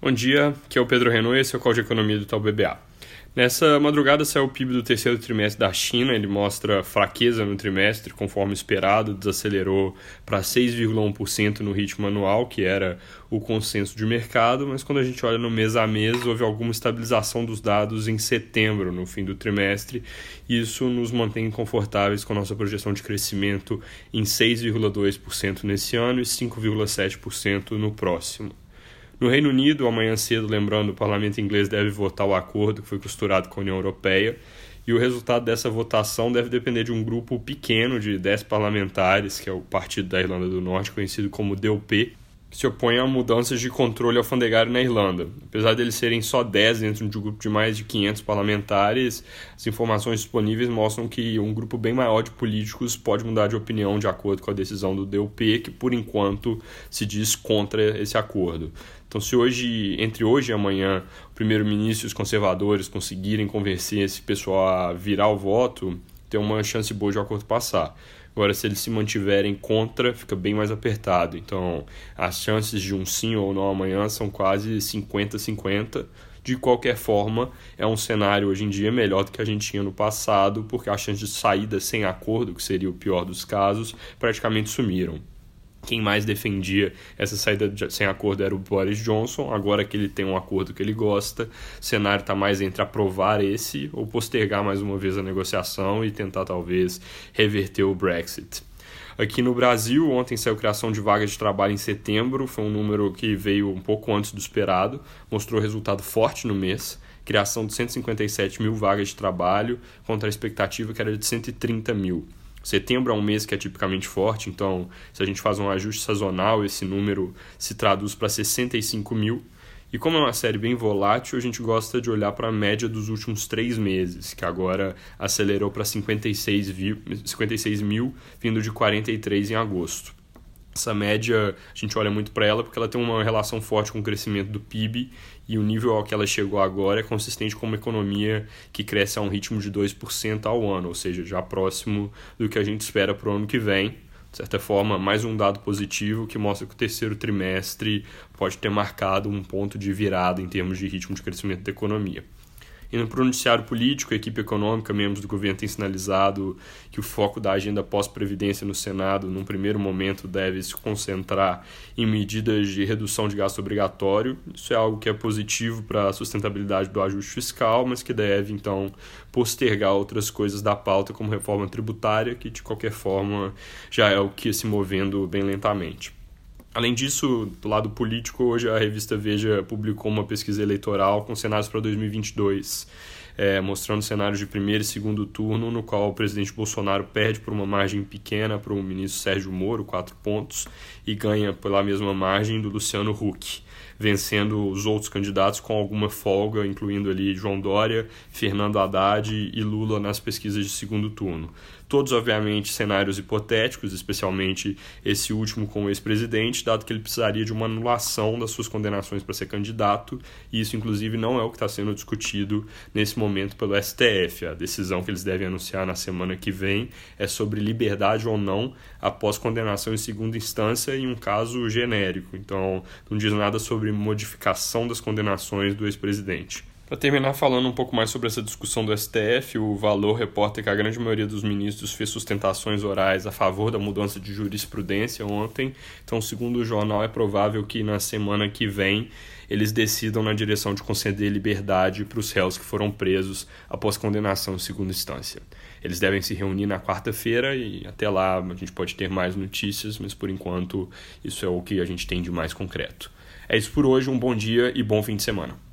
Bom dia, aqui é o Pedro Renault e esse é o Call de Economia do Tal BBA. Nessa madrugada saiu o PIB do terceiro trimestre da China, ele mostra fraqueza no trimestre, conforme esperado, desacelerou para 6,1% no ritmo anual, que era o consenso de mercado, mas quando a gente olha no mês a mês, houve alguma estabilização dos dados em setembro, no fim do trimestre, e isso nos mantém confortáveis com a nossa projeção de crescimento em 6,2% nesse ano e 5,7% no próximo. No Reino Unido, amanhã cedo, lembrando, o parlamento inglês deve votar o acordo que foi costurado com a União Europeia. E o resultado dessa votação deve depender de um grupo pequeno de 10 parlamentares, que é o Partido da Irlanda do Norte, conhecido como DUP, que se opõe a mudanças de controle alfandegário na Irlanda. Apesar deles serem só 10 dentro de um grupo de mais de 500 parlamentares, as informações disponíveis mostram que um grupo bem maior de políticos pode mudar de opinião de acordo com a decisão do DUP, que por enquanto se diz contra esse acordo. Então, se hoje, entre hoje e amanhã, o primeiro-ministro e os conservadores conseguirem convencer esse pessoal a virar o voto, tem uma chance boa de o acordo passar. Agora, se eles se mantiverem contra, fica bem mais apertado. Então, as chances de um sim ou não amanhã são quase 50-50. De qualquer forma, é um cenário hoje em dia melhor do que a gente tinha no passado, porque as chances de saída sem acordo, que seria o pior dos casos, praticamente sumiram. Quem mais defendia essa saída sem acordo era o Boris Johnson. Agora que ele tem um acordo que ele gosta, o cenário está mais entre aprovar esse ou postergar mais uma vez a negociação e tentar talvez reverter o Brexit. Aqui no Brasil, ontem saiu criação de vagas de trabalho em setembro, foi um número que veio um pouco antes do esperado, mostrou resultado forte no mês, criação de 157 mil vagas de trabalho, contra a expectativa que era de 130 mil. Setembro é um mês que é tipicamente forte, então se a gente faz um ajuste sazonal, esse número se traduz para 65 mil. E como é uma série bem volátil, a gente gosta de olhar para a média dos últimos três meses, que agora acelerou para 56, 56 mil, vindo de 43 em agosto. Essa média, a gente olha muito para ela porque ela tem uma relação forte com o crescimento do PIB e o nível ao que ela chegou agora é consistente com uma economia que cresce a um ritmo de 2% ao ano, ou seja, já próximo do que a gente espera para o ano que vem. De certa forma, mais um dado positivo que mostra que o terceiro trimestre pode ter marcado um ponto de virada em termos de ritmo de crescimento da economia. Indo para o noticiário político, a equipe econômica, membros do governo têm sinalizado que o foco da agenda pós-previdência no Senado, num primeiro momento, deve se concentrar em medidas de redução de gasto obrigatório. Isso é algo que é positivo para a sustentabilidade do ajuste fiscal, mas que deve, então, postergar outras coisas da pauta, como reforma tributária, que, de qualquer forma, já é o que se movendo bem lentamente. Além disso, do lado político, hoje a revista Veja publicou uma pesquisa eleitoral com cenários para 2022, é, mostrando cenários de primeiro e segundo turno, no qual o presidente Bolsonaro perde por uma margem pequena para o ministro Sérgio Moro, quatro pontos, e ganha pela mesma margem do Luciano Huck, vencendo os outros candidatos com alguma folga, incluindo ali João Dória, Fernando Haddad e Lula nas pesquisas de segundo turno. Todos, obviamente, cenários hipotéticos, especialmente esse último com o ex-presidente, dado que ele precisaria de uma anulação das suas condenações para ser candidato, e isso, inclusive, não é o que está sendo discutido nesse momento pelo STF. A decisão que eles devem anunciar na semana que vem é sobre liberdade ou não após condenação em segunda instância em um caso genérico. Então, não diz nada sobre modificação das condenações do ex-presidente. Para terminar falando um pouco mais sobre essa discussão do STF, o Valor reporta que a grande maioria dos ministros fez sustentações orais a favor da mudança de jurisprudência ontem. Então, segundo o jornal, é provável que na semana que vem eles decidam na direção de conceder liberdade para os réus que foram presos após condenação em segunda instância. Eles devem se reunir na quarta-feira e até lá a gente pode ter mais notícias, mas por enquanto isso é o que a gente tem de mais concreto. É isso por hoje, um bom dia e bom fim de semana.